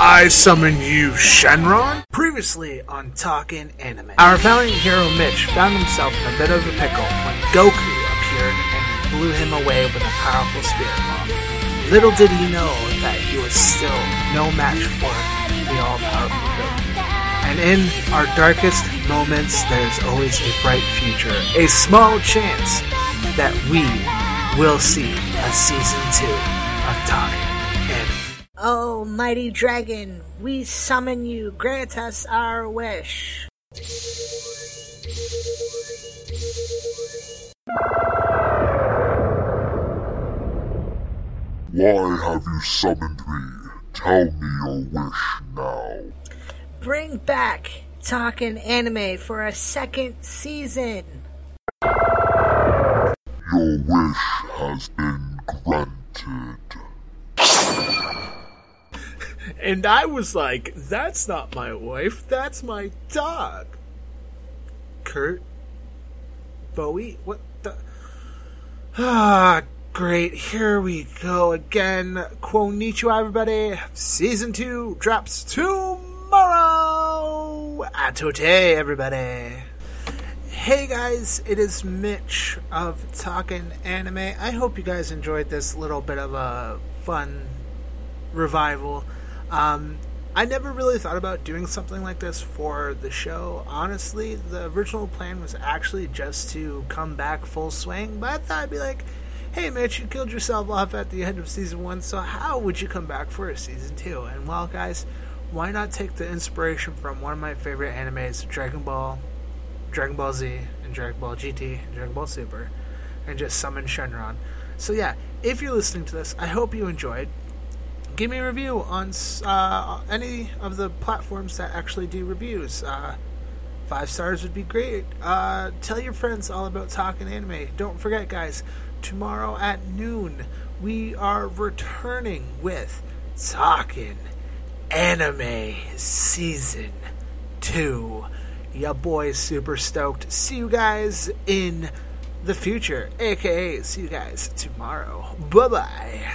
I summon you, Shenron? Previously on Talking Anime, our valiant hero Mitch found himself in a bit of a pickle when Goku appeared and blew him away with a powerful spirit bomb. Little did he know that he was still no match for the all-powerful Goku. And in our darkest moments, there's always a bright future, a small chance that we will see a season two of Talking Oh, mighty dragon, we summon you. Grant us our wish. Why have you summoned me? Tell me your wish now. Bring back Talking Anime for a second season. Your wish has been granted. And I was like, that's not my wife, that's my dog. Kurt? Bowie? What the? Ah, great. Here we go again. Konnichiwa, everybody. Season 2 drops tomorrow. Atote, everybody. Hey guys, it is Mitch of Talking Anime. I hope you guys enjoyed this little bit of a fun revival. Um, I never really thought about doing something like this for the show. Honestly, the original plan was actually just to come back full swing, but I thought I'd be like, hey Mitch, you killed yourself off at the end of season one, so how would you come back for a season two? And well, guys, why not take the inspiration from one of my favorite animes, Dragon Ball, Dragon Ball Z, and Dragon Ball GT, and Dragon Ball Super, and just summon Shenron? So yeah, if you're listening to this, I hope you enjoyed give me a review on uh, any of the platforms that actually do reviews. Uh, five stars would be great. Uh, tell your friends all about Talking Anime. Don't forget, guys, tomorrow at noon, we are returning with Talking Anime Season 2. Ya boy's super stoked. See you guys in the future, aka see you guys tomorrow. Bye bye.